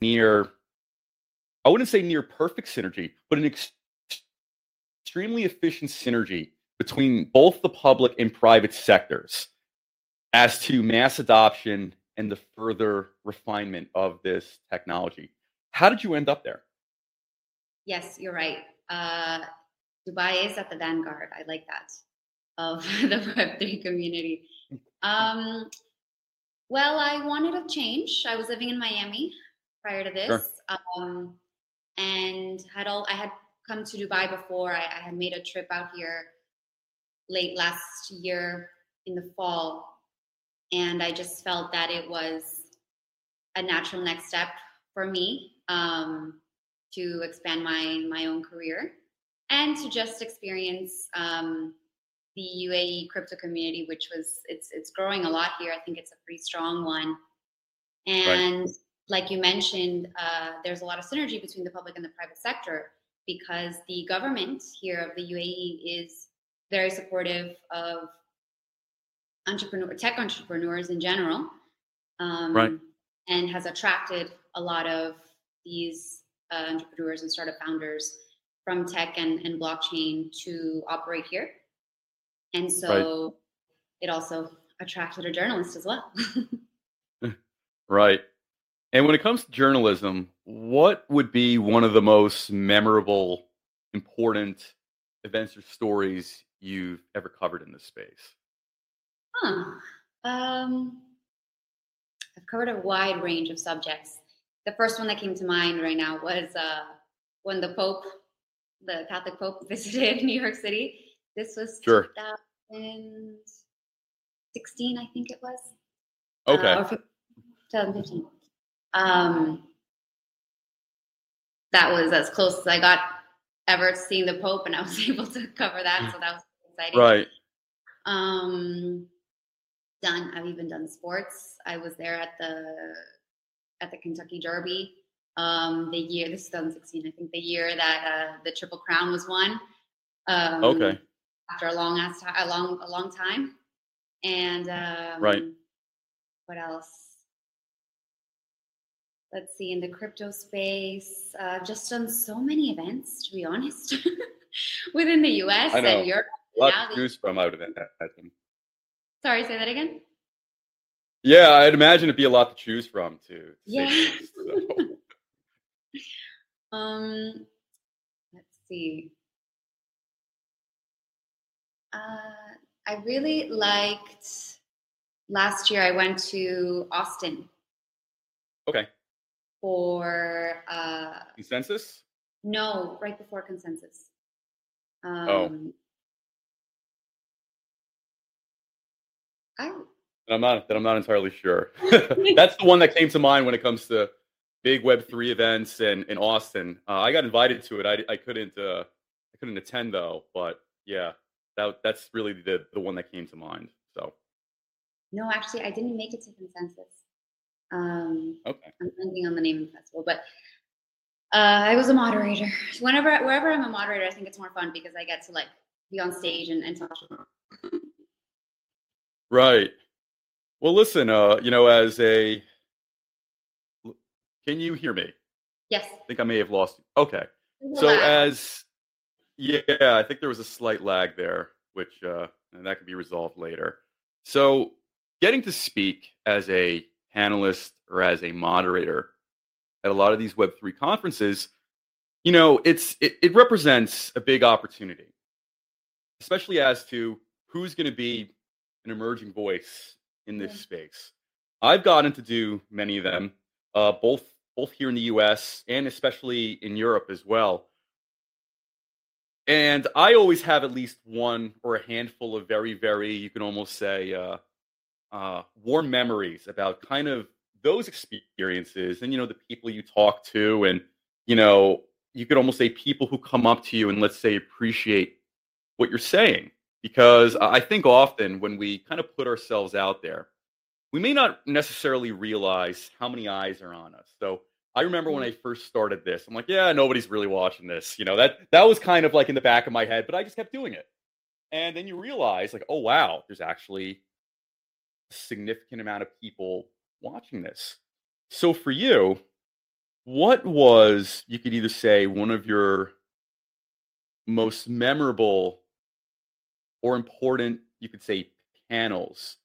near, I wouldn't say near perfect synergy, but an ex- extremely efficient synergy between both the public and private sectors as to mass adoption and the further refinement of this technology. How did you end up there? Yes, you're right. Uh, Dubai is at the vanguard. I like that of the Web3 community. Um, well, I wanted a change. I was living in Miami prior to this, sure. um, and had all I had come to Dubai before. I, I had made a trip out here late last year in the fall, and I just felt that it was a natural next step for me um, to expand my my own career and to just experience um, the UAE crypto community, which was it's it's growing a lot here. I think it's a pretty strong one, and right. Like you mentioned, uh, there's a lot of synergy between the public and the private sector because the government here of the UAE is very supportive of entrepreneur tech entrepreneurs in general, um, right. and has attracted a lot of these uh, entrepreneurs and startup founders from tech and, and blockchain to operate here. And so right. it also attracted a journalist as well. right. And when it comes to journalism, what would be one of the most memorable, important events or stories you've ever covered in this space? Huh. Um, I've covered a wide range of subjects. The first one that came to mind right now was uh, when the Pope, the Catholic Pope, visited New York City. This was sure. 2016, I think it was. Okay. Uh, 2015. Um, that was as close as I got ever seeing the Pope, and I was able to cover that. So that was exciting. Right. Um, done. I've even done sports. I was there at the at the Kentucky Derby. Um, the year this is 2016, I think the year that uh, the Triple Crown was won. Um, okay. After a long ass time, a long a long time, and um, right. What else? Let's see, in the crypto space, uh, just done so many events, to be honest, within the US and Europe. A lot to choose from out of that. Sorry, say that again. Yeah, I'd imagine it'd be a lot to choose from too. Yeah. so. um, let's see. Uh, I really liked last year. I went to Austin. Okay for uh, consensus? No, right before consensus. Oh. Um, oh. I. I'm not. That I'm not entirely sure. That's the one that came to mind when it comes to big Web three events and in Austin. Uh, I got invited to it. I, I couldn't. Uh, I couldn't attend though. But yeah, that that's really the the one that came to mind. So. No, actually, I didn't make it to consensus. Um, okay. I'm blanking on the name of the festival, but uh, I was a moderator. Whenever, wherever I'm a moderator, I think it's more fun because I get to like be on stage and, and talk to. Right. Well, listen. Uh, you know, as a, can you hear me? Yes. I think I may have lost. You. Okay. So lag. as, yeah, I think there was a slight lag there, which uh, and that can be resolved later. So getting to speak as a panelist or as a moderator at a lot of these Web3 conferences, you know, it's it, it represents a big opportunity, especially as to who's going to be an emerging voice in this yeah. space. I've gotten to do many of them, uh, both both here in the U.S. and especially in Europe as well. And I always have at least one or a handful of very, very, you can almost say, uh, uh, warm memories about kind of those experiences and you know the people you talk to and you know you could almost say people who come up to you and let's say appreciate what you're saying. Because i think often when we kind of put ourselves out there we may not necessarily realize how many eyes are on us. So i remember when i mm-hmm. first started this i'm like yeah nobody's really watching this. You know that that was kind of like in the back of my head but i just kept doing it. And then you realize like oh wow there's actually significant amount of people watching this. So for you, what was you could either say one of your most memorable or important, you could say, panels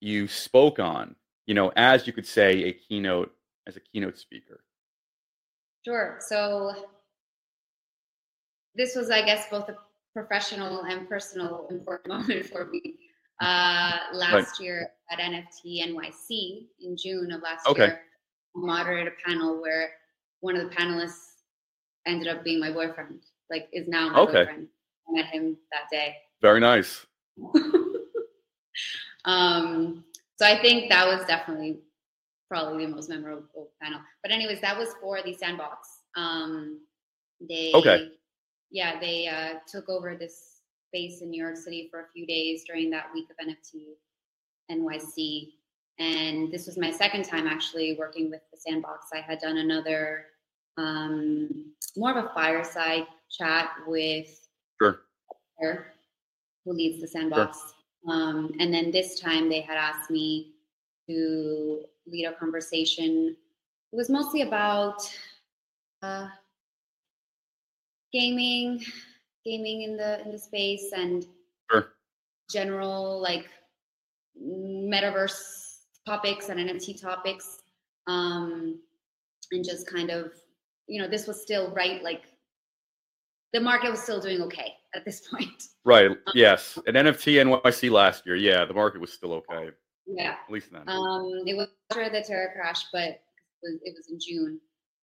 you spoke on, you know, as you could say a keynote as a keynote speaker? Sure. So this was, I guess, both a professional and personal important moment for me. Uh, last right. year at NFT NYC in June of last okay. year, I moderated a panel where one of the panelists ended up being my boyfriend, like is now my okay. boyfriend. I met him that day. Very nice. um, so I think that was definitely probably the most memorable panel. But anyways, that was for the sandbox. Um, they okay. Yeah, they uh, took over this space in New York City for a few days during that week of NFT NYC. And this was my second time actually working with the sandbox. I had done another um, more of a fireside chat with sure. her, who leads the sandbox. Sure. Um, and then this time they had asked me to lead a conversation. It was mostly about uh, gaming, gaming in the in the space, and sure. general like metaverse topics and NFT topics, um, and just kind of you know this was still right like the market was still doing okay at this point. Right. Um, yes. At NFT NYC last year, yeah, the market was still okay. Yeah. At least then. Um, it was after the Terra crash, but it was, it was in June.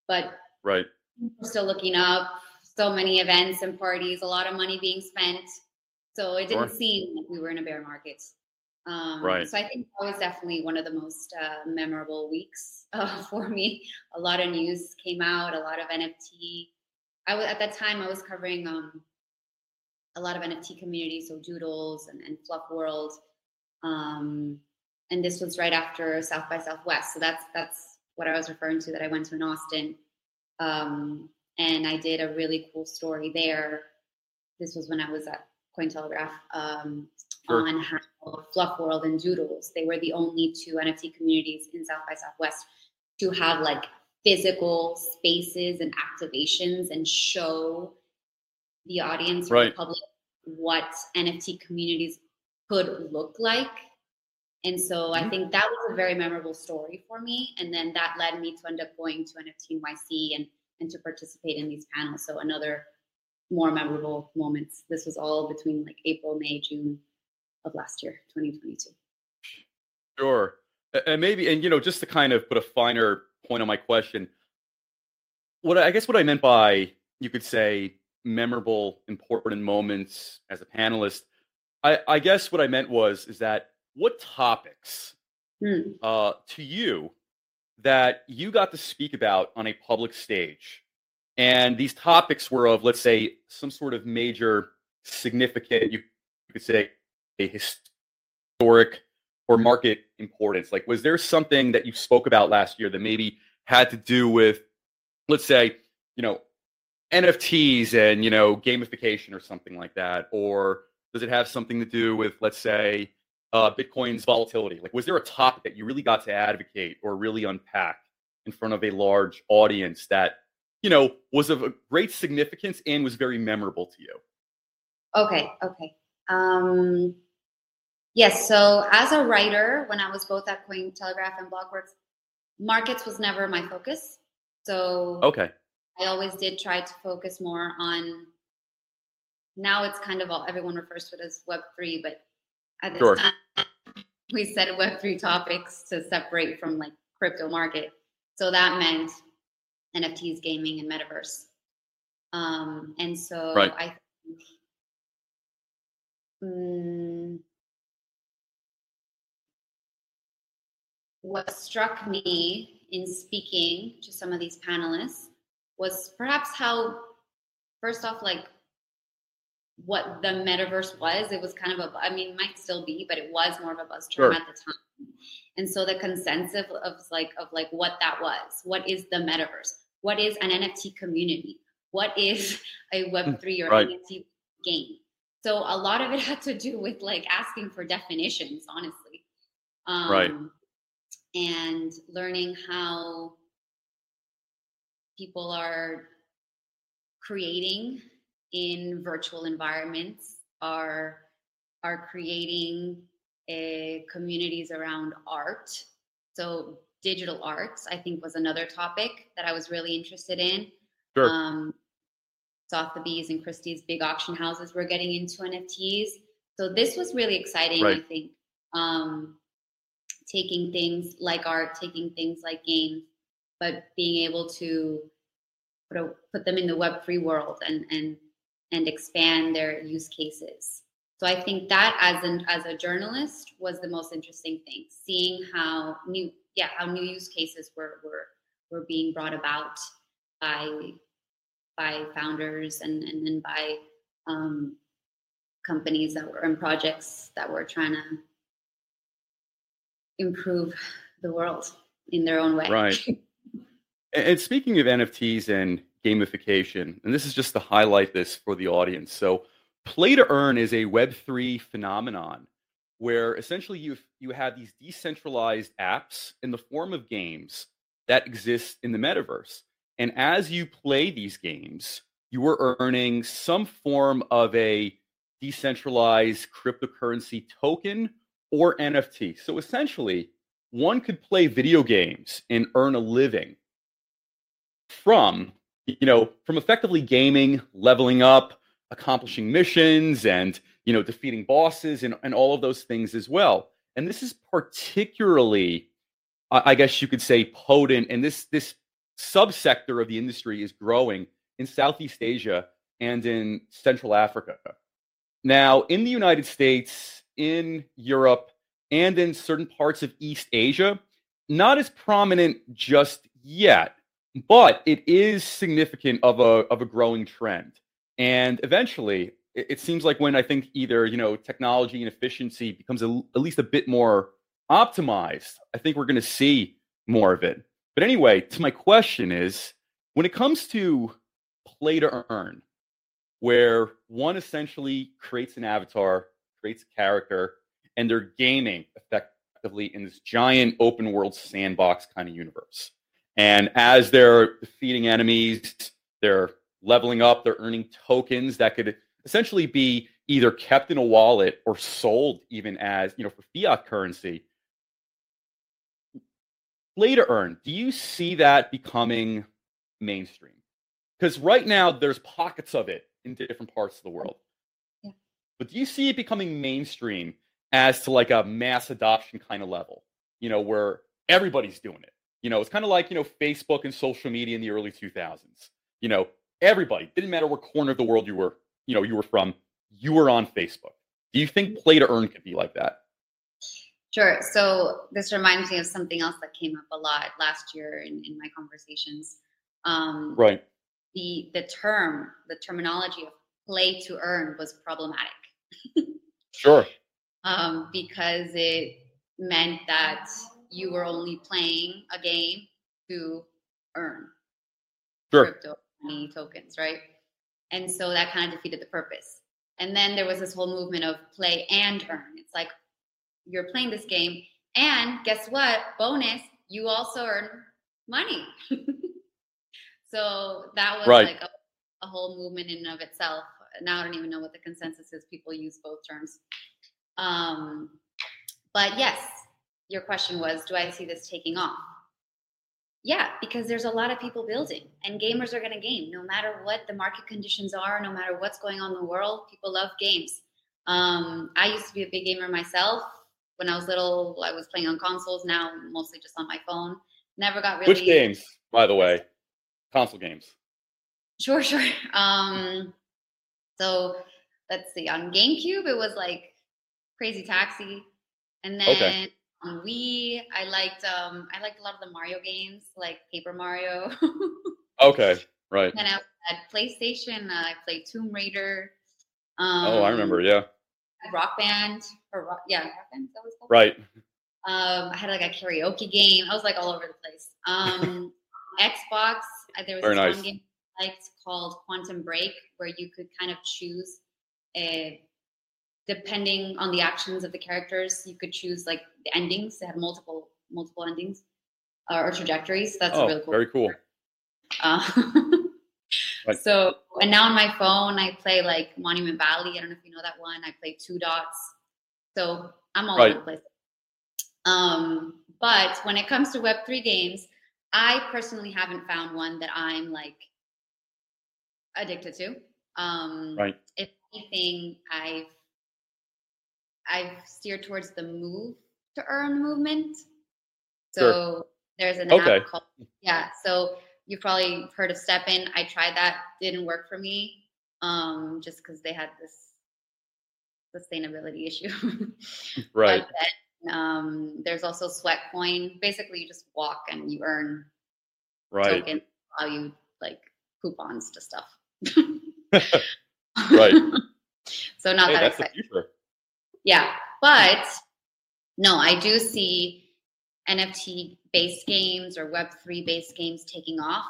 But right. We're still looking up. So many events and parties, a lot of money being spent. So it didn't sure. seem like we were in a bear market. Um, right. So I think that was definitely one of the most uh, memorable weeks uh, for me. A lot of news came out, a lot of NFT. I was at that time I was covering um, a lot of NFT communities, so Doodles and, and Fluff World. Um, and this was right after South by Southwest. So that's that's what I was referring to that I went to in Austin. Um, and I did a really cool story there. This was when I was at Cointelegraph um, sure. on how Fluff World and Doodles, they were the only two NFT communities in South by Southwest to have like physical spaces and activations and show the audience right. the public what NFT communities could look like. And so I mm-hmm. think that was a very memorable story for me. And then that led me to end up going to NFT NYC and, and to participate in these panels. So another more memorable moments. This was all between like April, May, June of last year, 2022. Sure. And maybe, and you know, just to kind of put a finer point on my question, what I guess what I meant by you could say memorable, important moments as a panelist. I, I guess what I meant was is that what topics hmm. uh, to you that you got to speak about on a public stage, and these topics were of let's say some sort of major, significant, you could say a historic or market importance. Like, was there something that you spoke about last year that maybe had to do with, let's say, you know, NFTs and you know gamification or something like that, or does it have something to do with let's say uh, Bitcoin's volatility? Like, was there a topic that you really got to advocate or really unpack in front of a large audience that you know was of great significance and was very memorable to you? Okay, okay. Um, yes. So as a writer, when I was both at Cointelegraph and Blockworks, markets was never my focus. So okay I always did try to focus more on. Now it's kind of all everyone refers to it as Web three, but at this sure. time we said Web three topics to separate from like crypto market. So that meant NFTs, gaming, and metaverse. Um, and so right. I think um, what struck me in speaking to some of these panelists was perhaps how first off like what the metaverse was it was kind of a i mean might still be but it was more of a buzz term sure. at the time. And so the consensus of like of like what that was what is the metaverse? What is an nft community? What is a web3 or right. nft game? So a lot of it had to do with like asking for definitions honestly. Um, right and learning how people are creating in virtual environments are are creating uh, communities around art. So digital arts i think was another topic that i was really interested in. Sure. um, sotheby's and christie's big auction houses were getting into nfts so this was really exciting i think. Um, taking things like art taking things like games but being able to put, a, put them in the web3 world and and and expand their use cases so i think that as an as a journalist was the most interesting thing seeing how new yeah how new use cases were were were being brought about by by founders and and, and by um, companies that were and projects that were trying to improve the world in their own way Right. And and speaking of NFTs and gamification, and this is just to highlight this for the audience. So, play to earn is a Web3 phenomenon where essentially you you have these decentralized apps in the form of games that exist in the metaverse. And as you play these games, you are earning some form of a decentralized cryptocurrency token or NFT. So essentially, one could play video games and earn a living from you know from effectively gaming leveling up accomplishing missions and you know defeating bosses and, and all of those things as well. And this is particularly i guess you could say potent and this this subsector of the industry is growing in southeast asia and in central africa. Now in the united states in europe and in certain parts of east asia not as prominent just yet but it is significant of a of a growing trend. And eventually it, it seems like when i think either you know technology and efficiency becomes a, at least a bit more optimized i think we're going to see more of it. But anyway to my question is when it comes to play to earn where one essentially creates an avatar creates a character and they're gaming effectively in this giant open world sandbox kind of universe and as they're defeating enemies, they're leveling up, they're earning tokens that could essentially be either kept in a wallet or sold even as, you know, for fiat currency. Play to earn, do you see that becoming mainstream? Because right now there's pockets of it in different parts of the world. Yeah. But do you see it becoming mainstream as to like a mass adoption kind of level? You know, where everybody's doing it. You know, it's kind of like, you know, Facebook and social media in the early 2000s. You know, everybody, didn't matter what corner of the world you were, you know, you were from, you were on Facebook. Do you think play to earn could be like that? Sure. So this reminds me of something else that came up a lot last year in, in my conversations. Um, Right. The the term, the terminology of play to earn was problematic Sure. um, because it meant that you were only playing a game to earn Sure. crypto money tokens, right? And so that kind of defeated the purpose. And then there was this whole movement of play and earn. It's like you're playing this game, and guess what? Bonus, you also earn money. so that was Right. like a, a whole movement in and of itself. Now I don't even know what the consensus is. People use both terms. Um, but yes, your question was, do I see this taking off? Yeah, because there's a lot of people building and gamers are going to game no matter what the market conditions are, no matter what's going on in the world. People love games. Um, I used to be a big gamer myself. When I was little, I was playing on consoles. Now, mostly just on my phone. Never got really. Which games, by the way? Console games. Sure, sure. Um, so let's see. On GameCube, it was like Crazy Taxi, and then Okay. On Wii, I liked um, I liked a lot of the Mario games, like Paper Mario. Okay. Right. And then at PlayStation, uh, I played Tomb Raider. Um, Oh, I remember. Yeah. Rock Band, or rock, yeah, Rock Band. That it's called? Right. Um, I had like a karaoke game. I was like all over the place. Um, Xbox, there was Very nice. one game I liked called Quantum Break, where you could kind of choose, a, depending on the actions of the characters, you could choose like the endings. They had multiple multiple endings uh, or trajectories. That's Oh, really cool. very cool. Uh, right. So, and now on my phone, I play like Monument Valley. I don't know if you know that one. I play Two Dots. So I'm all right. over the place. Um, but when it comes to Web3 games, I personally haven't found one that I'm like addicted to. Um, right. If anything, I've I've steered towards the move to earn movement. So sure. there's an okay. app called yeah. So you've probably heard of STEPN. I tried that, didn't work for me, um, just because they had this sustainability issue. right. Then, um, there's also Sweatcoin. Basically, you just walk and you earn right. tokens while you like coupons to stuff. right. so not hey, that that's exciting. Yeah, but no, I do see NFT based games or Web3 based games taking off.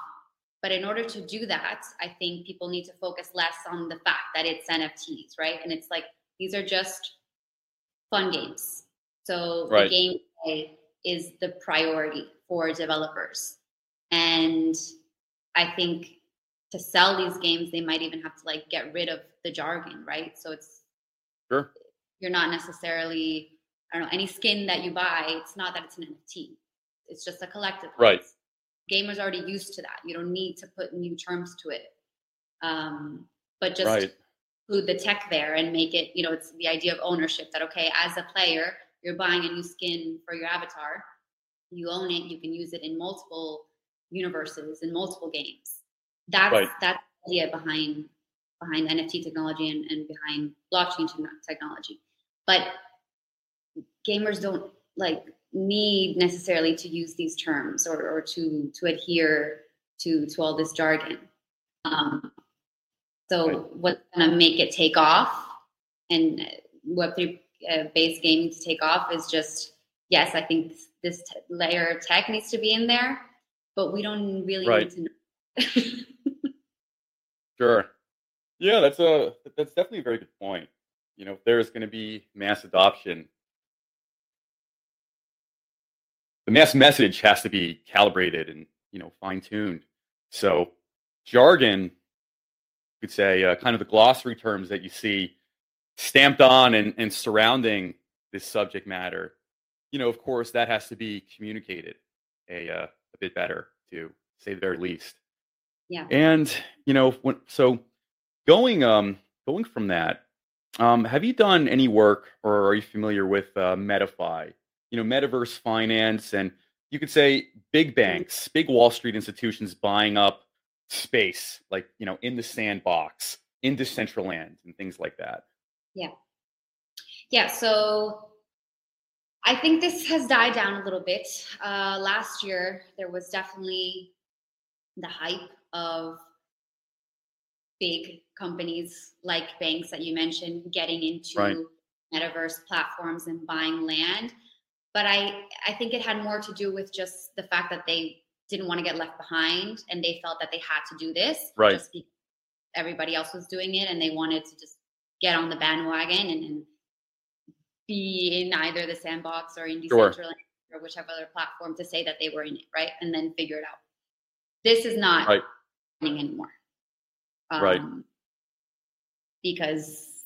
But in order to do that, I think people need to focus less on the fact that it's NFTs, right? And it's like these are just fun games. So right. the gameplay is the priority for developers. And I think to sell these games, they might even have to like get rid of the jargon, right? So it's sure you're not necessarily I don't know any skin that you buy. It's not that it's an NFT. It's just a collective. Right. Gamers already used to that. You don't need to put new terms to it. Um, but just right. include the tech there and make it. You know, it's the idea of ownership. That okay, as a player, you're buying a new skin for your avatar. You own it. You can use it in multiple universes in multiple games. That's right. that's the idea behind behind NFT technology and, and behind blockchain technology. But gamers don't like need necessarily to use these terms or, or to to adhere to to all this jargon. Um, so right. what's going to make it take off and Web3 uh, based gaming to take off is just yes, I think this, this t- layer of tech needs to be in there, but we don't really right. need to know. sure. Yeah, that's a that's definitely a very good point. You know, if there's going to be mass adoption, the mass message has to be calibrated and you know fine tuned. So jargon, you could say, uh, kind of the glossary terms that you see stamped on and, and surrounding this subject matter. You know, of course, that has to be communicated a uh, a bit better to say the very least. Yeah. And you know, when so going um going from that, um, have you done any work or are you familiar with uh, MetaFi? You know, metaverse finance, and you could say big banks, big Wall Street institutions buying up space, like you know, in the sandbox, in Decentraland, and things like that. Yeah, yeah. So I think this has died down a little bit. Uh, last year, there was definitely the hype of big companies like banks that you mentioned getting into right. metaverse platforms and buying land but i i think it had more to do with just the fact that they didn't want to get left behind and they felt that they had to do this right just because everybody else was doing it and they wanted to just get on the bandwagon and, and be in either the sandbox or in Decentraland sure. or whichever other platform to say that they were in it right and then figure it out this is not right. happening anymore um, right because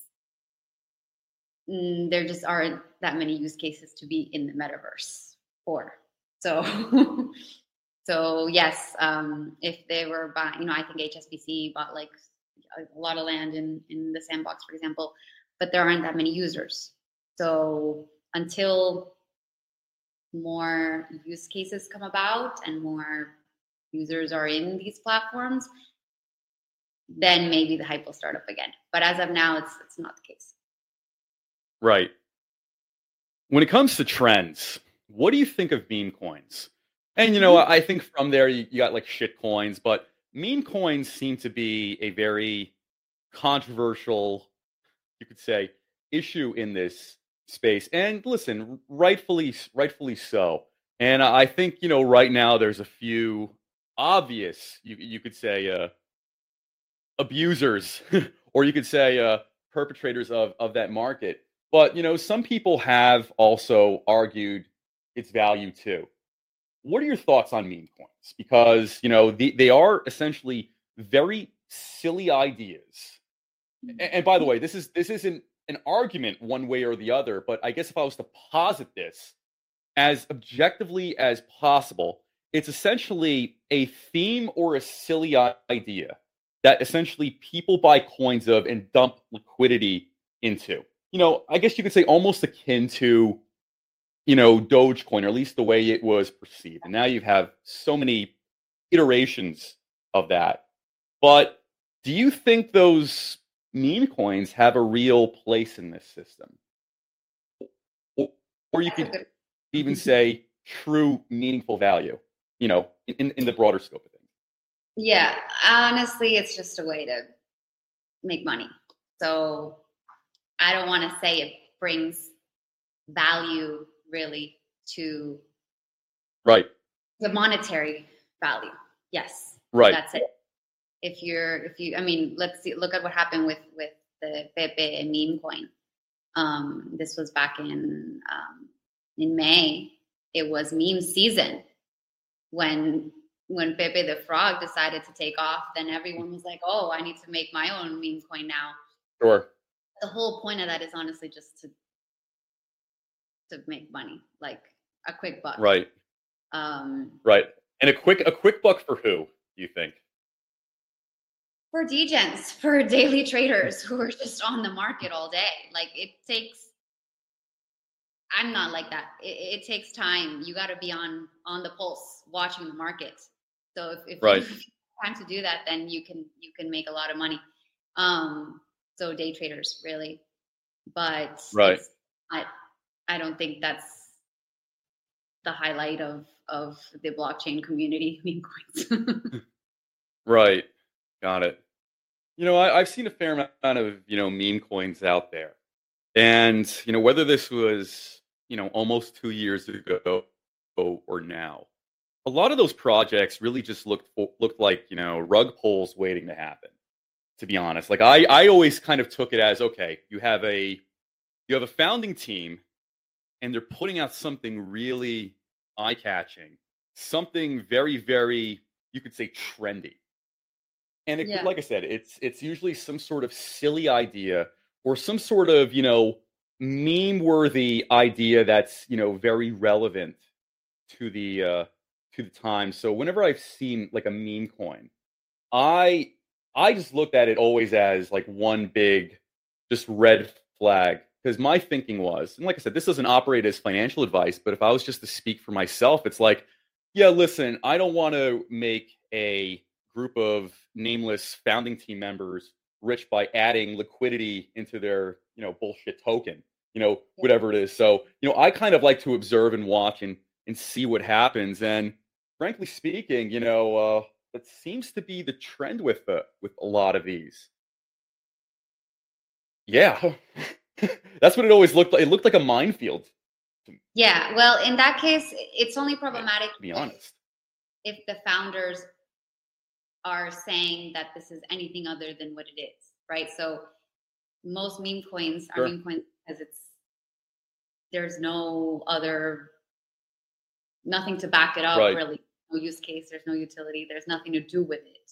mm, there just aren't that many use cases to be in the metaverse for. So, so yes, um, if they were buying, you know, I think HSBC bought like a lot of land in in the sandbox, for example, but there aren't that many users. So until more use cases come about and more users are in these platforms, then maybe the hype will start up again. But as of now, it's it's not the case. Right. When it comes to trends, what do you think of meme coins? And you know, mm-hmm. I think from there you, you got like shit coins, but meme coins seem to be a very controversial, you could say, issue in this space. And listen, rightfully, rightfully so. And I think you know, right now there's a few obvious, you you could say, uh, abusers, or you could say uh, perpetrators of of that market. But you know, some people have also argued its value too. what are your thoughts on meme coins? Because you know the, they are essentially very silly ideas. And, and by the way, this is this isn't an argument one way or the other, but I guess if I was to posit this as objectively as possible, it's essentially a theme or a silly idea that essentially people buy coins of and dump liquidity into. You know, I guess you could say almost akin to, you know, Dogecoin, or at least the way it was perceived. And now you have so many iterations of that. But do you think those meme coins have a real place in this system? Or, or you could even say true meaningful value, you know, in, in the broader scope. Yeah, honestly, it's just a way to make money. So I don't want to say it brings value really to right the monetary value. Yes, right. That's it. If you're, if you, I mean, let's see, look at what happened with with the Pepe meme coin. Um, this was back in um, in May. It was meme season when when Pepe the Frog decided to take off, then everyone was like, "Oh, I need to make my own meme coin now." Sure. The whole point of that is honestly just to to make money, like a quick buck. Right. Um, right. And a quick a quick buck for who? Do you think? For degens, for daily traders who are just on the market all day. Like it takes I'm not like that. It, it takes time. You got to be on on the pulse, watching the market. So if, if right. you have time to do that, then you can you can make a lot of money. Um, so day traders really, but right. I I don't think that's the highlight of of the blockchain community meme coins. right. Got it. You know, I, I've seen a fair amount of you know meme coins out there, and you know whether this was you know almost two years ago or now a lot of those projects really just looked looked like you know rug pulls waiting to happen. To be honest, like I I always kind of took it as okay, you have a you have a founding team, and they're putting out something really eye catching, something very very you could say trendy. And it, yeah. like I said, it's it's usually some sort of silly idea or some sort of you know meme worthy idea that's you know very relevant to the uh, to the time. So whenever I've seen like a meme coin, I I just looked at it always as like one big just red flag because my thinking was, and like I said, this doesn't operate as financial advice, but if I was just to speak for myself, it's like, yeah, listen, I don't want to make a group of nameless founding team members rich by adding liquidity into their, you know, bullshit token, you know, whatever it is. So, you know, I kind of like to observe and watch and and see what happens. And frankly speaking, you know, uh, that seems to be the trend with the with a lot of these. Yeah, that's what it always looked like. It looked like a minefield. Yeah, well, in that case, it's only problematic. To be honest, if the founders are saying that this is anything other than what it is, right? So most meme coins are meme coins because it's there's no other nothing to back it up right. really no use case, there's no utility, there's nothing to do with it.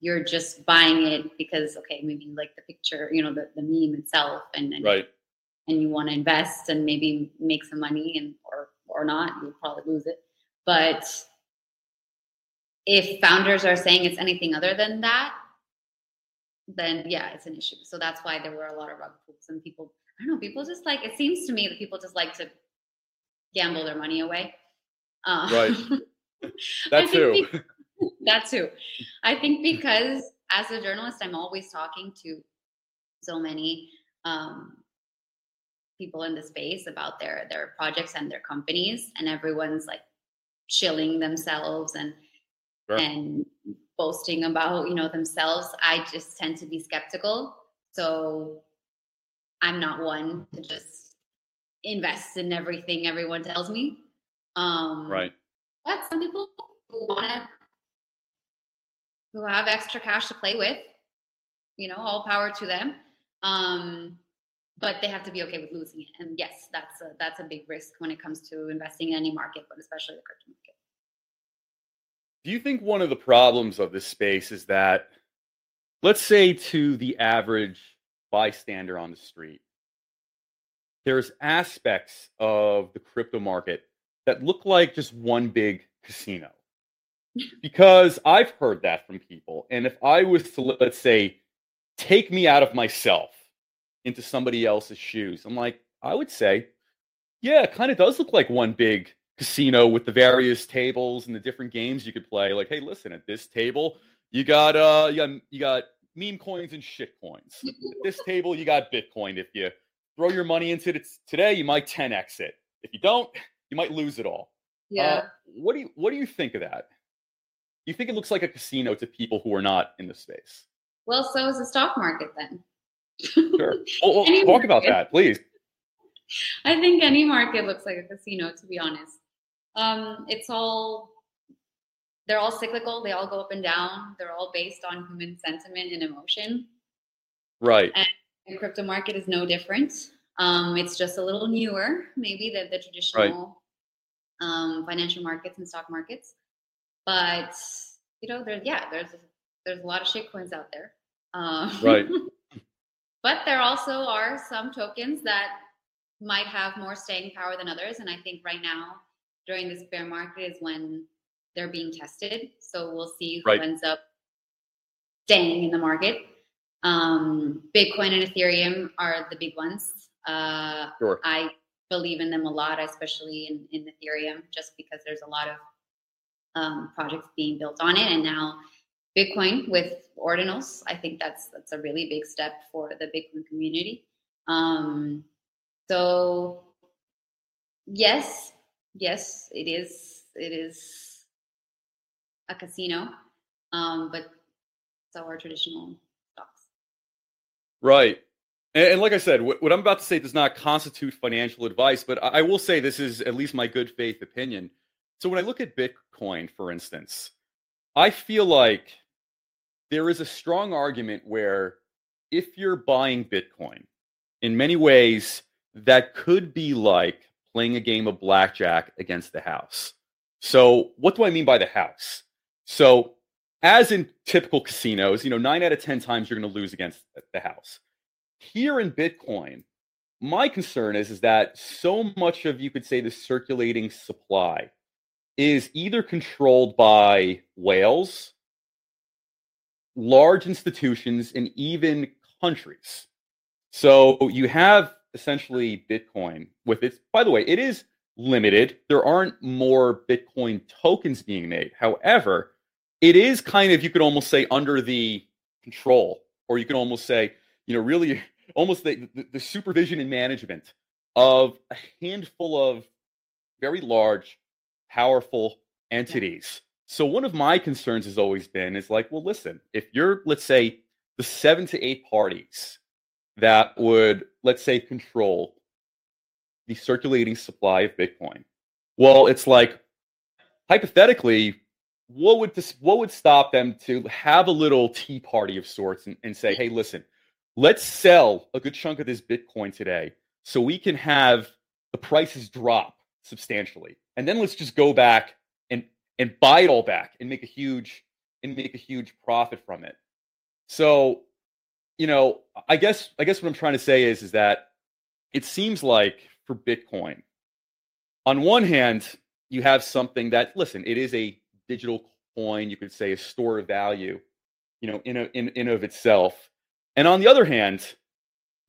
You're just buying it because okay, maybe you like the picture, you know, the, the meme itself and, and right. and you want to invest and maybe make some money and or or not, you'll probably lose it. But if founders are saying it's anything other than that, then yeah, it's an issue. So that's why there were a lot of rug pulls and people I don't know, people just like it seems to me that people just like to gamble their money away. Uh, right. That too. Because, that too. I think because as a journalist, I'm always talking to so many um, people in the space about their their projects and their companies, and everyone's like shilling themselves and sure. and boasting about you know themselves. I just tend to be skeptical, so I'm not one to just invest in everything everyone tells me. Um, right but some people who want to, who have extra cash to play with, you know, all power to them. Um, but they have to be okay with losing it. And yes, that's a, that's a big risk when it comes to investing in any market, but especially the crypto market. Do you think one of the problems of this space is that, let's say, to the average bystander on the street, there's aspects of the crypto market that look like just one big casino? Because I've heard that from people. And if I was to, let's say, take me out of myself into somebody else's shoes, I'm like, I would say, yeah, it kind of does look like one big casino with the various tables and the different games you could play. Like, hey, listen, at this table, you got uh you got you got meme coins and shit coins. At this table, you got Bitcoin. If you throw your money into it today, you might 10x it. If you don't, you might lose it all. Yeah. Uh, what do you what do you think of that? You think it looks like a casino to people who are not in the space? well, so is the stock market then. Sure. Well, well, talk about that, please. I think any market looks like a casino, to be honest. Um, it's all they're all cyclical. They all go up and down. They're all based on human sentiment and emotion. Right. The crypto market is no different. Um, it's just a little newer, maybe than the traditional um, financial markets and stock markets. But you know, there's yeah, there's there's a lot of shit coins out there. Um, Right. but there also are some tokens that might have more staying power than others, and I think right now during this bear market is when they're being tested. So we'll see who Right. ends up staying in the market. Um, Bitcoin and Ethereum are the big ones. Uh, Sure. I believe in them a lot, especially in, in Ethereum, just because there's a lot of um, projects being built on it. And now Bitcoin with ordinals, I think that's that's a really big step for the Bitcoin community. Um, so yes, yes, it is. It is a casino, um, but so are traditional stocks. Right. And, and like I said, what, what I'm about to say does not constitute financial advice, but I, I will say this is at least my good faith opinion. So when I look at Bitcoin, for instance, I feel like there is a strong argument where if you're buying Bitcoin, in many ways, that could be like playing a game of blackjack against the house. So, what do I mean by the house? So, as in typical casinos, you know, nine out of 10 times you're going to lose against the house. Here in Bitcoin, my concern is, is that so much of, you could say, the circulating supply is either controlled by whales, large institutions, and even countries. So you have essentially Bitcoin with its, by the way, it is limited. There aren't more Bitcoin tokens being made. However, it is kind of, you could almost say, under the control, or you can almost say, you know, really almost the, the, the supervision and management of a handful of very large, powerful entities. So one of my concerns has always been is like, well, listen, if you're, let's say, the seven to eight parties that would, let's say, control the circulating supply of Bitcoin. Well, it's like hypothetically, what would this what would stop them to have a little tea party of sorts and, and say, hey, listen, let's sell a good chunk of this Bitcoin today so we can have the prices drop substantially. And then let's just go back and and buy it all back and make a huge and make a huge profit from it. So, you know, I guess I guess what I'm trying to say is is that it seems like for Bitcoin, on one hand, you have something that listen, it is a digital coin, you could say a store of value, you know, in a, in in of itself. And on the other hand,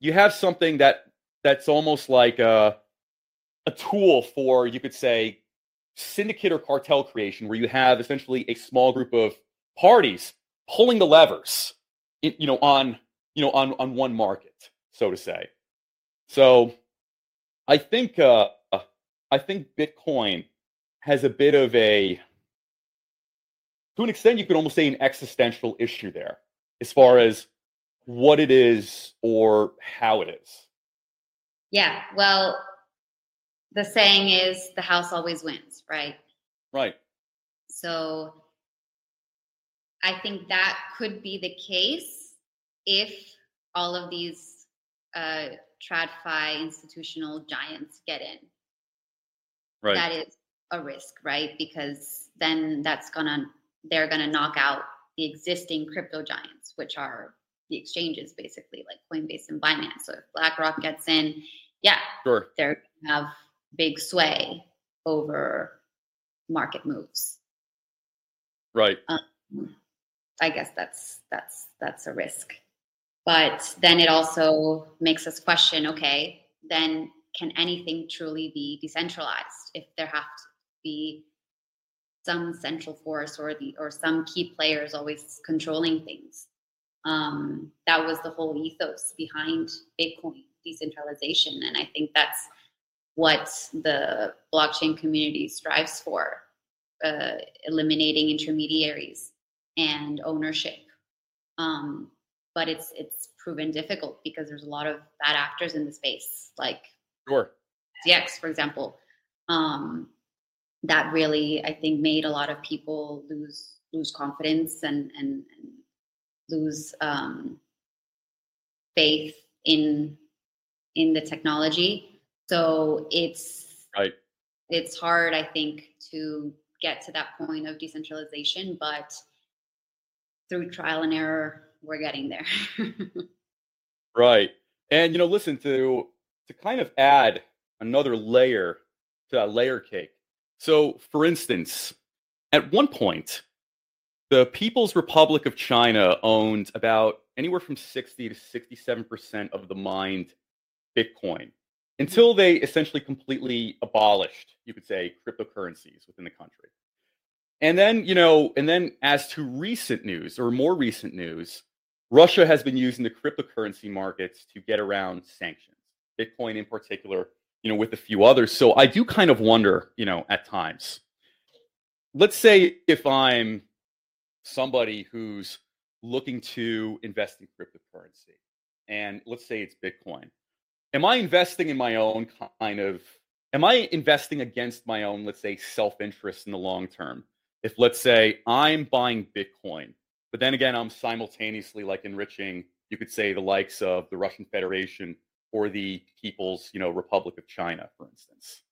you have something that that's almost like a a tool for you could say syndicate or cartel creation where you have essentially a small group of parties pulling the levers you know on you know on on one market so to say. So i think uh i think bitcoin has a bit of a to an extent you could almost say an existential issue there as far as what it is or how it is Yeah, well, the saying is the house always wins, right? right So I think that could be the case if all of these uh, TradFi institutional giants get in. right That is a risk, right? Because then that's gonna they're to knock out the existing crypto giants, which are the exchanges basically, like Coinbase and Binance. So if BlackRock gets in, yeah, sure, they're have big sway over market moves. Right. Um, I guess that's that's that's a risk. But then it also makes us question, okay, then can anything truly be decentralized if there have to be some central force or the or some key players always controlling things? Um, that was the whole ethos behind Bitcoin decentralization, and I think that's what the blockchain community strives for: uh, eliminating intermediaries and ownership. Um, but it's it's proven difficult because there's a lot of bad actors in the space, like sure. FTX, for example. Um, that really, I think, made a lot of people lose lose confidence and and, and lose um, faith in in the technology. So it's right. It's hard, I think, to get to that point of decentralization, but through trial and error, we're getting there. right. And you know, listen to to kind of add another layer to that layer cake. So, for instance, at one point, the People's Republic of China owned about anywhere from 60 to 67% of the mined Bitcoin until they essentially completely abolished, you could say, cryptocurrencies within the country. And then, you know, and then as to recent news or more recent news, Russia has been using the cryptocurrency markets to get around sanctions, Bitcoin in particular, you know, with a few others. So I do kind of wonder, you know, at times. Let's say if I'm somebody who's looking to invest in cryptocurrency, and let's say it's Bitcoin, am I investing in my own kind of, am I investing against my own, let's say, self interest in the long term? if let's say I'm buying Bitcoin, but then again, I'm simultaneously like enriching, you could say, the likes of the Russian Federation or the People's, you know, Republic of China, for instance.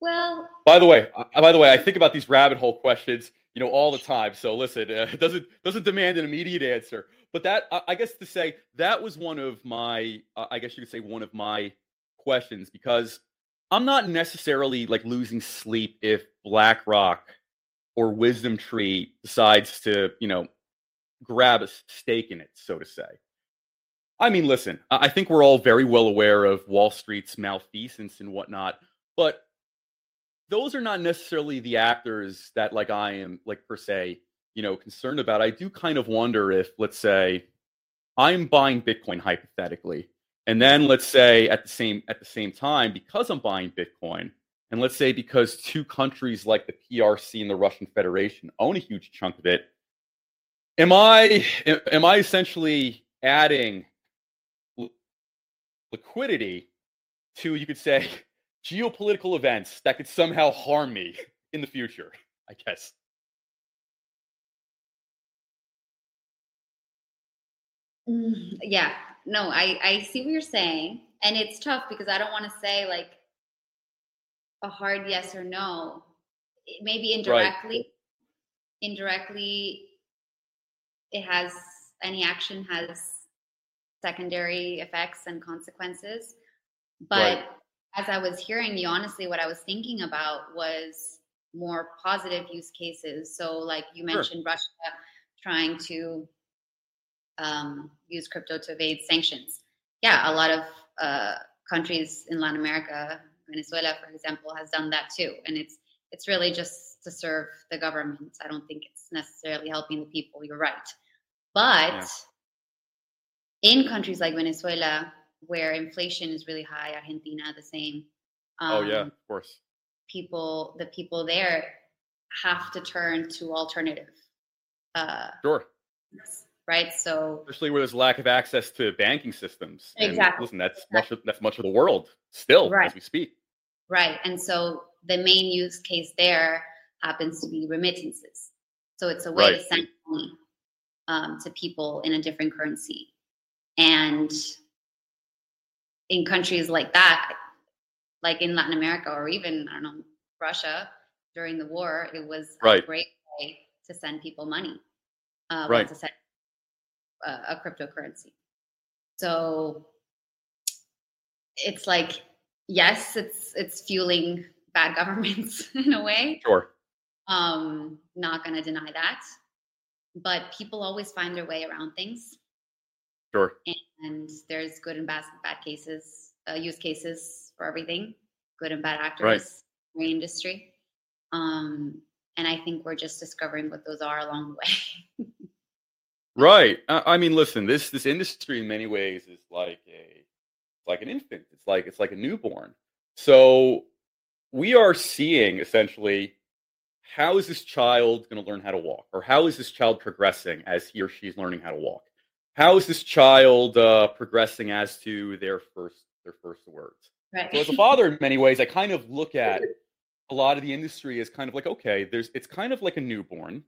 Well, by the way, uh, by the way, I think about these rabbit hole questions, you know, all the time. So listen, uh, doesn't doesn't demand an immediate answer. But that, I guess, to say that was one of my, uh, I guess you could say, one of my questions because I'm not necessarily like losing sleep if BlackRock or Wisdom Tree decides to, you know, grab a stake in it, so to say. I mean, listen, I think we're all very well aware of Wall Street's malfeasance and whatnot, but those are not necessarily the actors that, like, I am, like, per se, you know, concerned about. I do kind of wonder if, let's say, I'm buying Bitcoin hypothetically, and then let's say at the same at the same time, because I'm buying Bitcoin, and let's say because two countries like the PRC and the Russian Federation own a huge chunk of it, am I am I essentially adding liquidity to you could say geopolitical events that could somehow harm me in the future? I guess. Mm, yeah, no, I I see what you're saying, and it's tough because I don't want to say like a hard yes or no. Maybe indirectly, right. indirectly, it has any action has secondary effects and consequences. But right. As I was hearing you, honestly, what I was thinking about was more positive use cases. So, like you mentioned, sure. Russia trying to um, use crypto to evade sanctions. Yeah, a lot of uh, countries in Latin America, Venezuela, for example, has done that too, and it's it's really just to serve the government. I don't think it's necessarily helping the people. You're right, but yeah. in countries like Venezuela, where inflation is really high, Argentina the same. Um, oh yeah, um, of course. People, the people there have to turn to alternative. Uh, sure right? So especially where there's lack of access to banking systems. Exactly. And listen, that's exactly. much of, that's much of the world still right. as we speak. Right. And so the main use case there happens to be remittances. So it's a way right. to send money um, to people in a different currency. And in countries like that, like in Latin America or even I don't know Russia during the war, it was right. a great way to send people money. Uh, right. To send a, a cryptocurrency. So it's like yes, it's it's fueling bad governments in a way. Sure. Um, not going to deny that, but people always find their way around things. Sure. And there's good and bad bad cases, uh, use cases for everything, good and bad actors right. in the industry. Um, and I think we're just discovering what those are along the way. right. I mean, listen, this this industry in many ways is like a like an infant. It's like it's like a newborn. So we are seeing essentially how is this child going to learn how to walk, or how is this child progressing as he or she's learning how to walk? How is this child uh, progressing as to their first their first words? Right. So as a father, in many ways, I kind of look at a lot of the industry as kind of like okay, there's it's kind of like a newborn.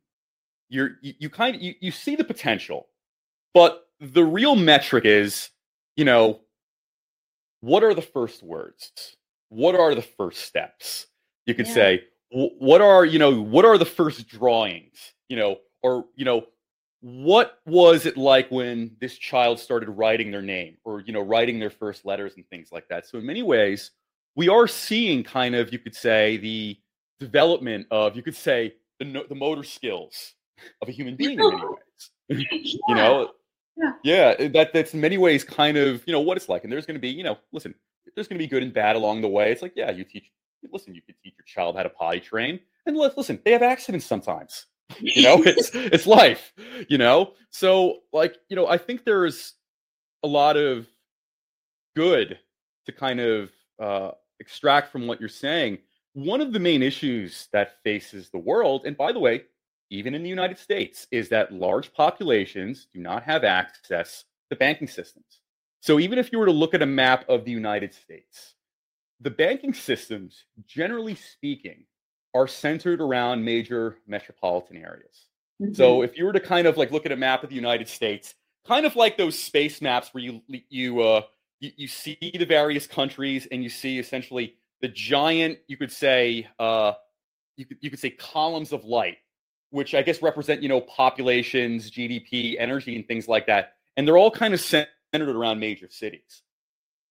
You're you, you kind of you, you see the potential, but the real metric is you know what are the first words? What are the first steps? You could Yeah. say, what are, you know, what are the first drawings? You know, or, you know, what was it like when this child started writing their name or, you know, writing their first letters and things like that? So, in many ways, we are seeing kind of, you could say, the development of, you could say, the, the motor skills of a human being in many ways. You know? Yeah. yeah that that's in many ways kind of you know what it's like. And there's going to be you know listen there's going to be good and bad along the way. It's like yeah you teach listen you could teach your child how to potty train. And li- listen they have accidents sometimes you know it's it's life you know so like you know i think there's a lot of good to kind of uh, extract from what you're saying one of the main issues that faces the world and by the way even in the United States, is that large populations do not have access to banking systems. So even if you were to look at a map of the United States, the banking systems, generally speaking, are centered around major metropolitan areas. So if you were to kind of like look at a map of the United States, kind of like those space maps where you you uh you, you see the various countries and you see essentially the giant, you could say, uh, you could you could say columns of light which I guess represent, you know, populations, GDP, energy, and things like that. And they're all kind of centered around major cities.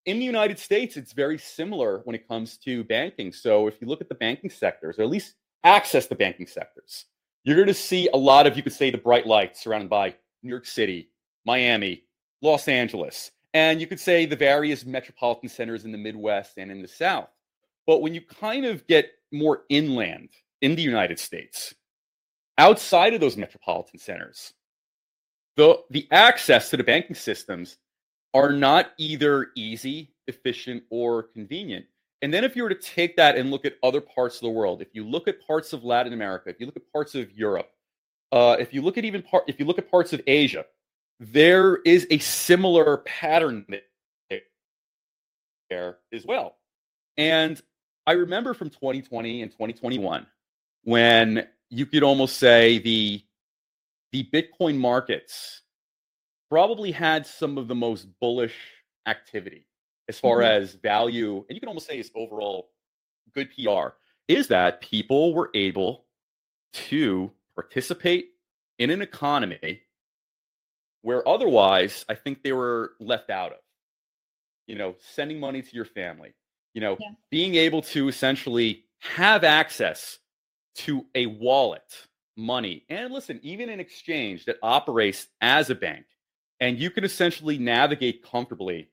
In the United States, it's very similar when it comes to banking. So if you look at the banking sectors, or at least access the banking sectors, you're going to see a lot of, you could say, the bright lights surrounded by New York City, Miami, Los Angeles, and you could say the various metropolitan centers in the Midwest and in the South. But when you kind of get more inland in the United States, outside of those metropolitan centers, the, the access to the banking systems are not either easy, efficient, or convenient. And then if you were to take that and look at other parts of the world, if you look at parts of Latin America, if you look at parts of Europe, uh, if you look at even part, if you look at parts of Asia, there is a similar pattern there as well. And I remember from 2020 and 2021 when you could almost say the the Bitcoin markets probably had some of the most bullish activity as far Mhm. as value, and you can almost say it's overall good PR, is that people were able to participate in an economy where otherwise I think they were left out of. You know, sending money to your family, you know, Yeah. being able to essentially have access to a wallet, money, and listen, even an exchange that operates as a bank, and you can essentially navigate comfortably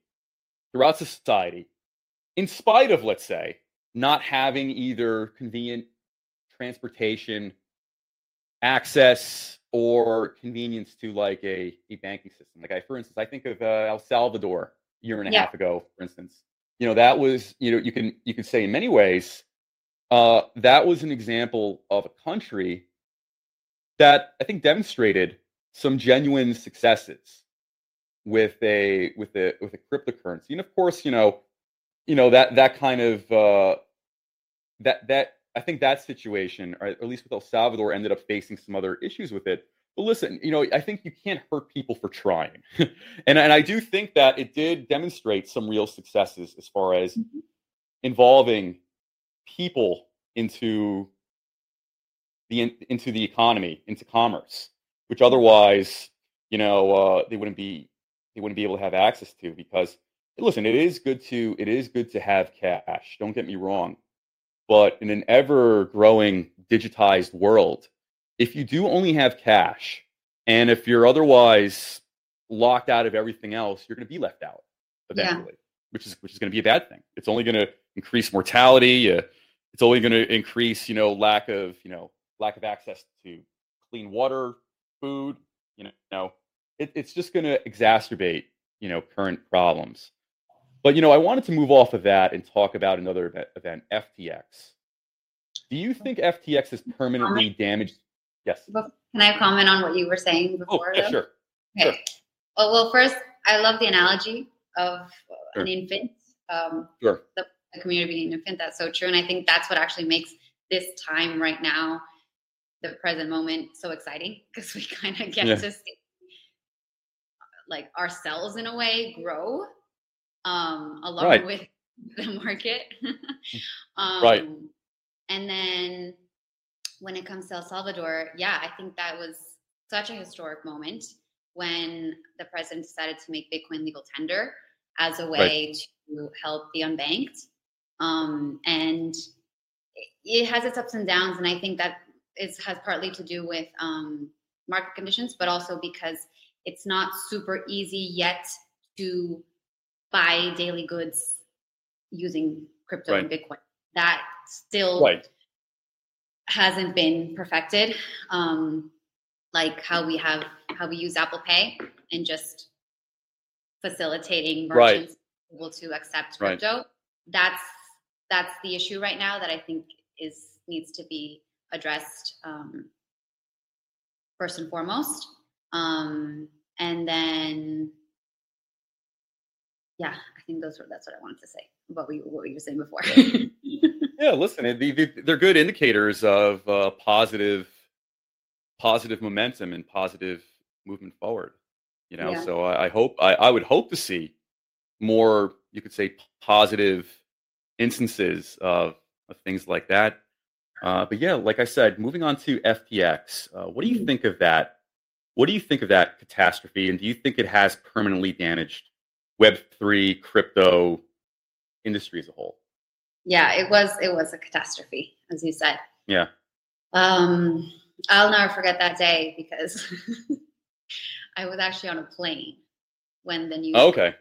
throughout society, in spite of, let's say, not having either convenient transportation, access, or convenience to like a, a banking system. Like I, for instance, I think of uh, El Salvador a year and a Yeah. half ago, for instance. You know, that was, you know, you can you can say in many ways, uh, that was an example of a country that I think demonstrated some genuine successes with a with a with a cryptocurrency, and of course, you know, you know that that kind of uh, that that I think that situation, or at least with El Salvador, ended up facing some other issues with it. But listen, you know, I think you can't hurt people for trying, and and I do think that it did demonstrate some real successes as far as Mhm. involving people into the into the economy, into commerce, which otherwise, you know, uh, they wouldn't be they wouldn't be able to have access to because listen, it is good to it is good to have cash. Don't get me wrong, but in an ever growing digitized world, if you do only have cash, and if you're otherwise locked out of everything else, you're going to be left out eventually, yeah. which is which is going to be a bad thing. It's only going to increase mortality. Uh, it's only going to increase, you know, lack of you know lack of access to clean water, food. You know, it, it's just going to exacerbate you know current problems. But you know, I wanted to move off of that and talk about another event, FTX. Do you think FTX has permanently damaged? Yes. Can I comment on what you were saying oh, before? Oh, yeah, sure. Okay. Sure. Well, well, first, I love the analogy of sure. an infant. Um, sure. The, the community being an infant. That's so true, and I think that's what actually makes this time right now, the present moment, so exciting because we kind of get yeah. to see like ourselves in a way grow um, along right. with the market. um, right. And then when it comes to El Salvador, yeah, I think that was such a historic moment when the president decided to make Bitcoin legal tender as a way right. to help the unbanked. Um, and it has its ups and downs, and I think that is has partly to do with um, market conditions, but also because it's not super easy yet to buy daily goods using crypto right. and Bitcoin. That still right. hasn't been perfected. Um, like how we have how we use Apple Pay and just facilitating merchants right. able to accept crypto. That's that's the issue right now that I think is needs to be addressed um, first and foremost. Um, and then yeah, I think those were that's what I wanted to say what, what you were saying before. yeah, listen, they're good indicators of uh, positive, positive momentum and positive movement forward. You know, yeah. so I, I hope I, I, would hope to see more. You could say positive instances of, of things like that. Uh, but yeah, like I said, moving on to FTX, uh, what do you mm-hmm. think of that? What do you think of that catastrophe, and do you think it has permanently damaged Web3 crypto industry as a whole. Yeah, it was it was a catastrophe, as you said. Yeah. Um, I'll never forget that day because I was actually on a plane when the news oh, okay.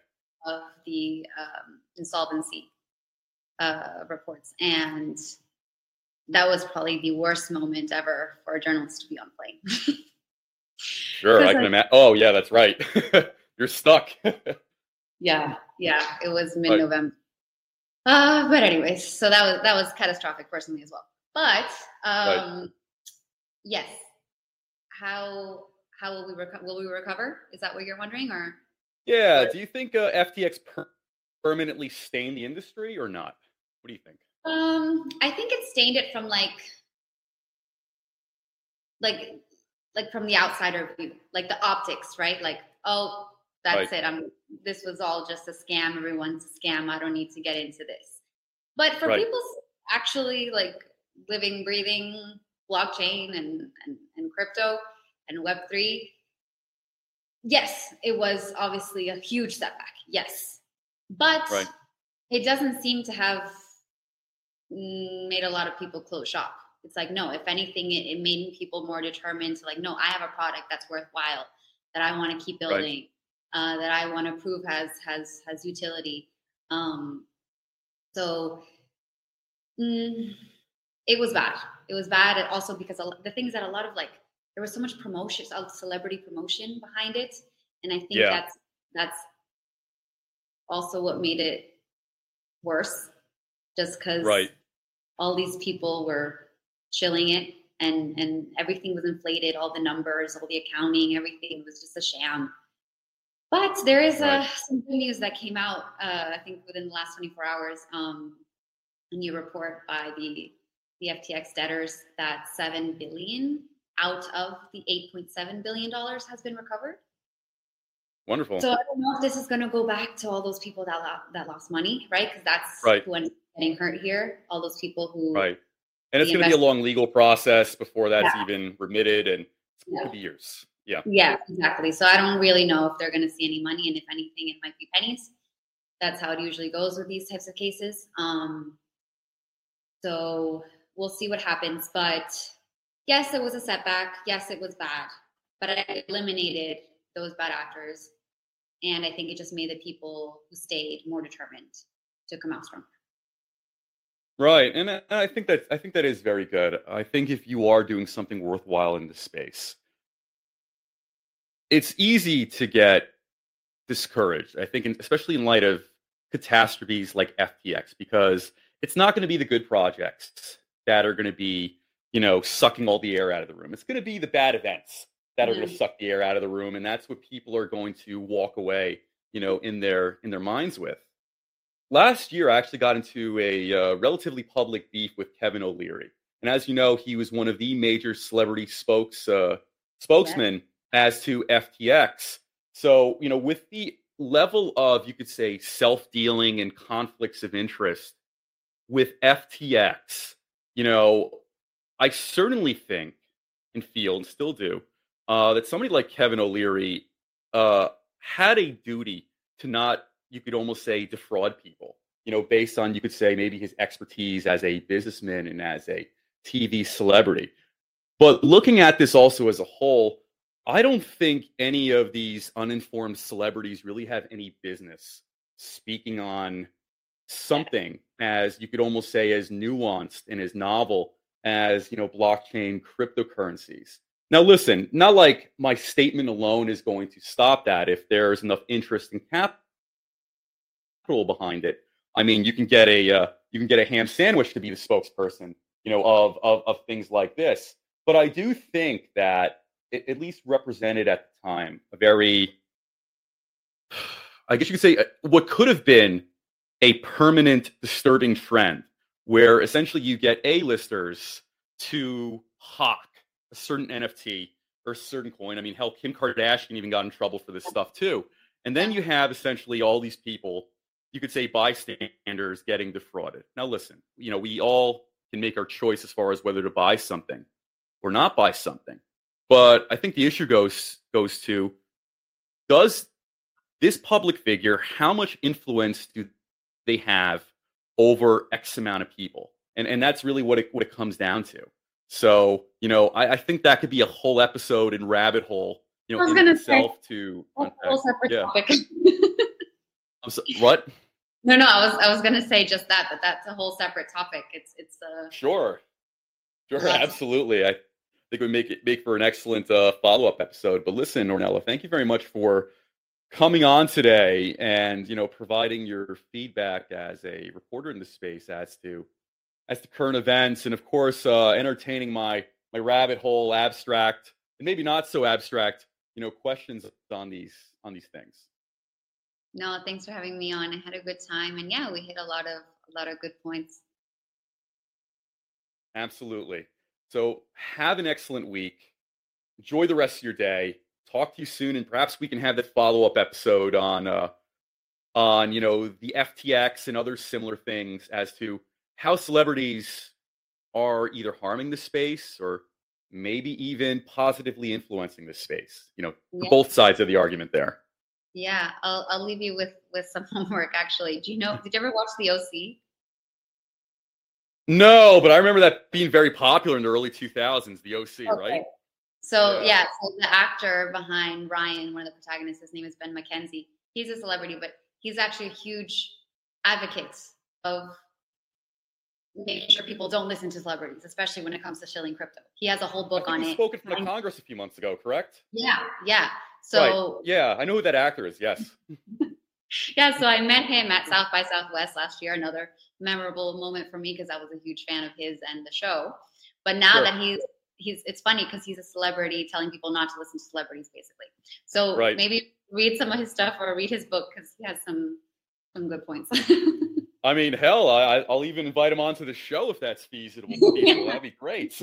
of the um, insolvency uh, reports, and that was probably the worst moment ever for a journalist to be on plane. sure, I can imagine. Oh, yeah, that's right. You're stuck. Yeah, yeah, it was mid November. Uh, but anyways, so that was that was catastrophic personally as well. But um, right. yes, how how will we reco- will we recover? Is that what you're wondering, or? Yeah. Do you think uh, FTX per- permanently stained the industry or not? What do you think? Um, I think it stained it from like, like, like from the outsider view, like the optics, right? Like, oh, that's right. it. I'm this was all just a scam. Everyone's a scam. I don't need to get into this. But for right. people actually like living, breathing blockchain and, and, and crypto and Web3, yes, it was obviously a huge setback. Yes. But right. it doesn't seem to have mm, made a lot of people close shop. It's like, no, if anything, it, it made people more determined to like, no, I have a product that's worthwhile that I want to keep building. Right uh, that I want to prove has has has utility. Um, so mm, it was bad. It was bad. Also because the things that a lot of like there was so much promotion, celebrity promotion behind it, and I think yeah. that's that's also what made it worse. Just because right. all these people were chilling it and and everything was inflated all the numbers all the accounting everything was just a sham but there is right. a, some good news that came out, uh, I think, within the last 24 hours. Um, a new report by the the FTX debtors that seven billion out of the 8.7 billion dollars has been recovered. Wonderful. So I don't know if this is going to go back to all those people that that lost money, right? Because that's right. Who when getting hurt here. All those people who Right. And it's going to be a long legal process before that's Yeah. even remitted, and Yeah. to be years. Yeah. Yeah, exactly. So I don't really know if they're going to see any money, and if anything, it might be pennies. That's how it usually goes with these types of cases. Um, so we'll see what happens. But yes, it was a setback. Yes, it was bad, but I eliminated those bad actors, and I think it just made the people who stayed more determined to come out stronger. Right, and I, think that I think that is very good. I think if you are doing something worthwhile in this space, it's easy to get discouraged. I think, in, especially in light of catastrophes like FTX, because it's not going to be the good projects that are going to be, you know, sucking all the air out of the room. It's going to be the bad events that are going to Mhm. suck the air out of the room, and that's what people are going to walk away, you know, in their in their minds with. Last year, I actually got into a uh, relatively public beef with Kevin O'Leary, and as you know, he was one of the major celebrity spokes uh, spokesmen as to FTX. So, you know, with the level of you could say self dealing and conflicts of interest with FTX, you know, I certainly think and feel and still do uh, that somebody like Kevin O'Leary uh, had a duty to not, you could almost say, defraud people, you know, based on, you could say, maybe his expertise as a businessman and as a TV celebrity. But looking at this also as a whole, I don't think any of these uninformed celebrities really have any business speaking on something as you could almost say as nuanced and as novel as you know blockchain cryptocurrencies now listen not like my statement alone is going to stop that if there's enough interest and capital behind it i mean you can get a uh, you can get a ham sandwich to be the spokesperson you know of, of of things like this but i do think that it at least represented at the time a very i guess you could say uh, what could have been a permanent disturbing trend where essentially you get A-listers to hawk a certain NFT or a certain coin. I mean, hell, Kim Kardashian even got in trouble for this stuff too. And then you have essentially all these people, you could say bystanders getting defrauded. Now, listen, you know, we all can make our choice as far as whether to buy something or not buy something. But I think the issue goes goes to does this public figure, how much influence do they have over X amount of people. And and that's really what it what it comes down to. So, you know, I, I think that could be a whole episode in rabbit hole, you know, I was in gonna say, to a whole separate Yeah. topic. So, what? no, no, I was I was gonna say just that, but that's a whole separate topic. It's it's uh Sure. Sure, absolutely. I think we make it make for an excellent uh, follow-up episode. But listen, Ornella, thank you very much for coming on today and you know providing your feedback as a reporter in the space as to as to current events and of course uh, entertaining my my rabbit hole abstract and maybe not so abstract you know questions on these on these things no, thanks for having me on. I had a good time and yeah, we hit a lot of a lot of good points. absolutely so have an excellent week enjoy the rest of your day talk to you soon and perhaps we can have that follow-up episode on uh on you know the ftx and other similar things as to how celebrities are either harming the space or maybe even positively influencing the space you know Yeah. both sides of the argument there Yeah, I'll I'll leave you with with some homework actually. Do you know did you ever watch the OC? no but i remember that being very popular in the early 2000s the oc right So Yeah. yeah, so the actor behind Ryan, one of the protagonists, his name is Ben McKenzie. He's a celebrity, but he's actually a huge advocate of making sure people don't listen to celebrities, especially when it comes to shilling crypto. He has a whole book on it. spoke in front of and- congress a few months ago correct Yeah, yeah. So right. yeah i know who that actor is yes yeah, so I met him at South by Southwest last year. Another memorable moment for me because I was a huge fan of his and the show. But now Sure. that he's he's it's funny because he's a celebrity telling people not to listen to celebrities basically. So Right. maybe read some of his stuff or read his book because he has some some good points. I mean, hell, I, I- I'll even invite him onto the show if that's feasible. feasible. That'd be great.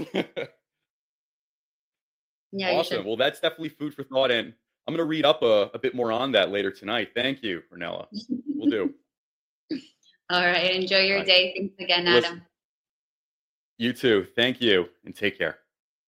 yeah, awesome. Well, that's definitely food for thought, and I'm going to read up a, a bit more on that later tonight. Thank you, Ornella. We'll do. All right. Enjoy your Bye. day. Thanks again, Listen- Adam. You too. Thank you and take care.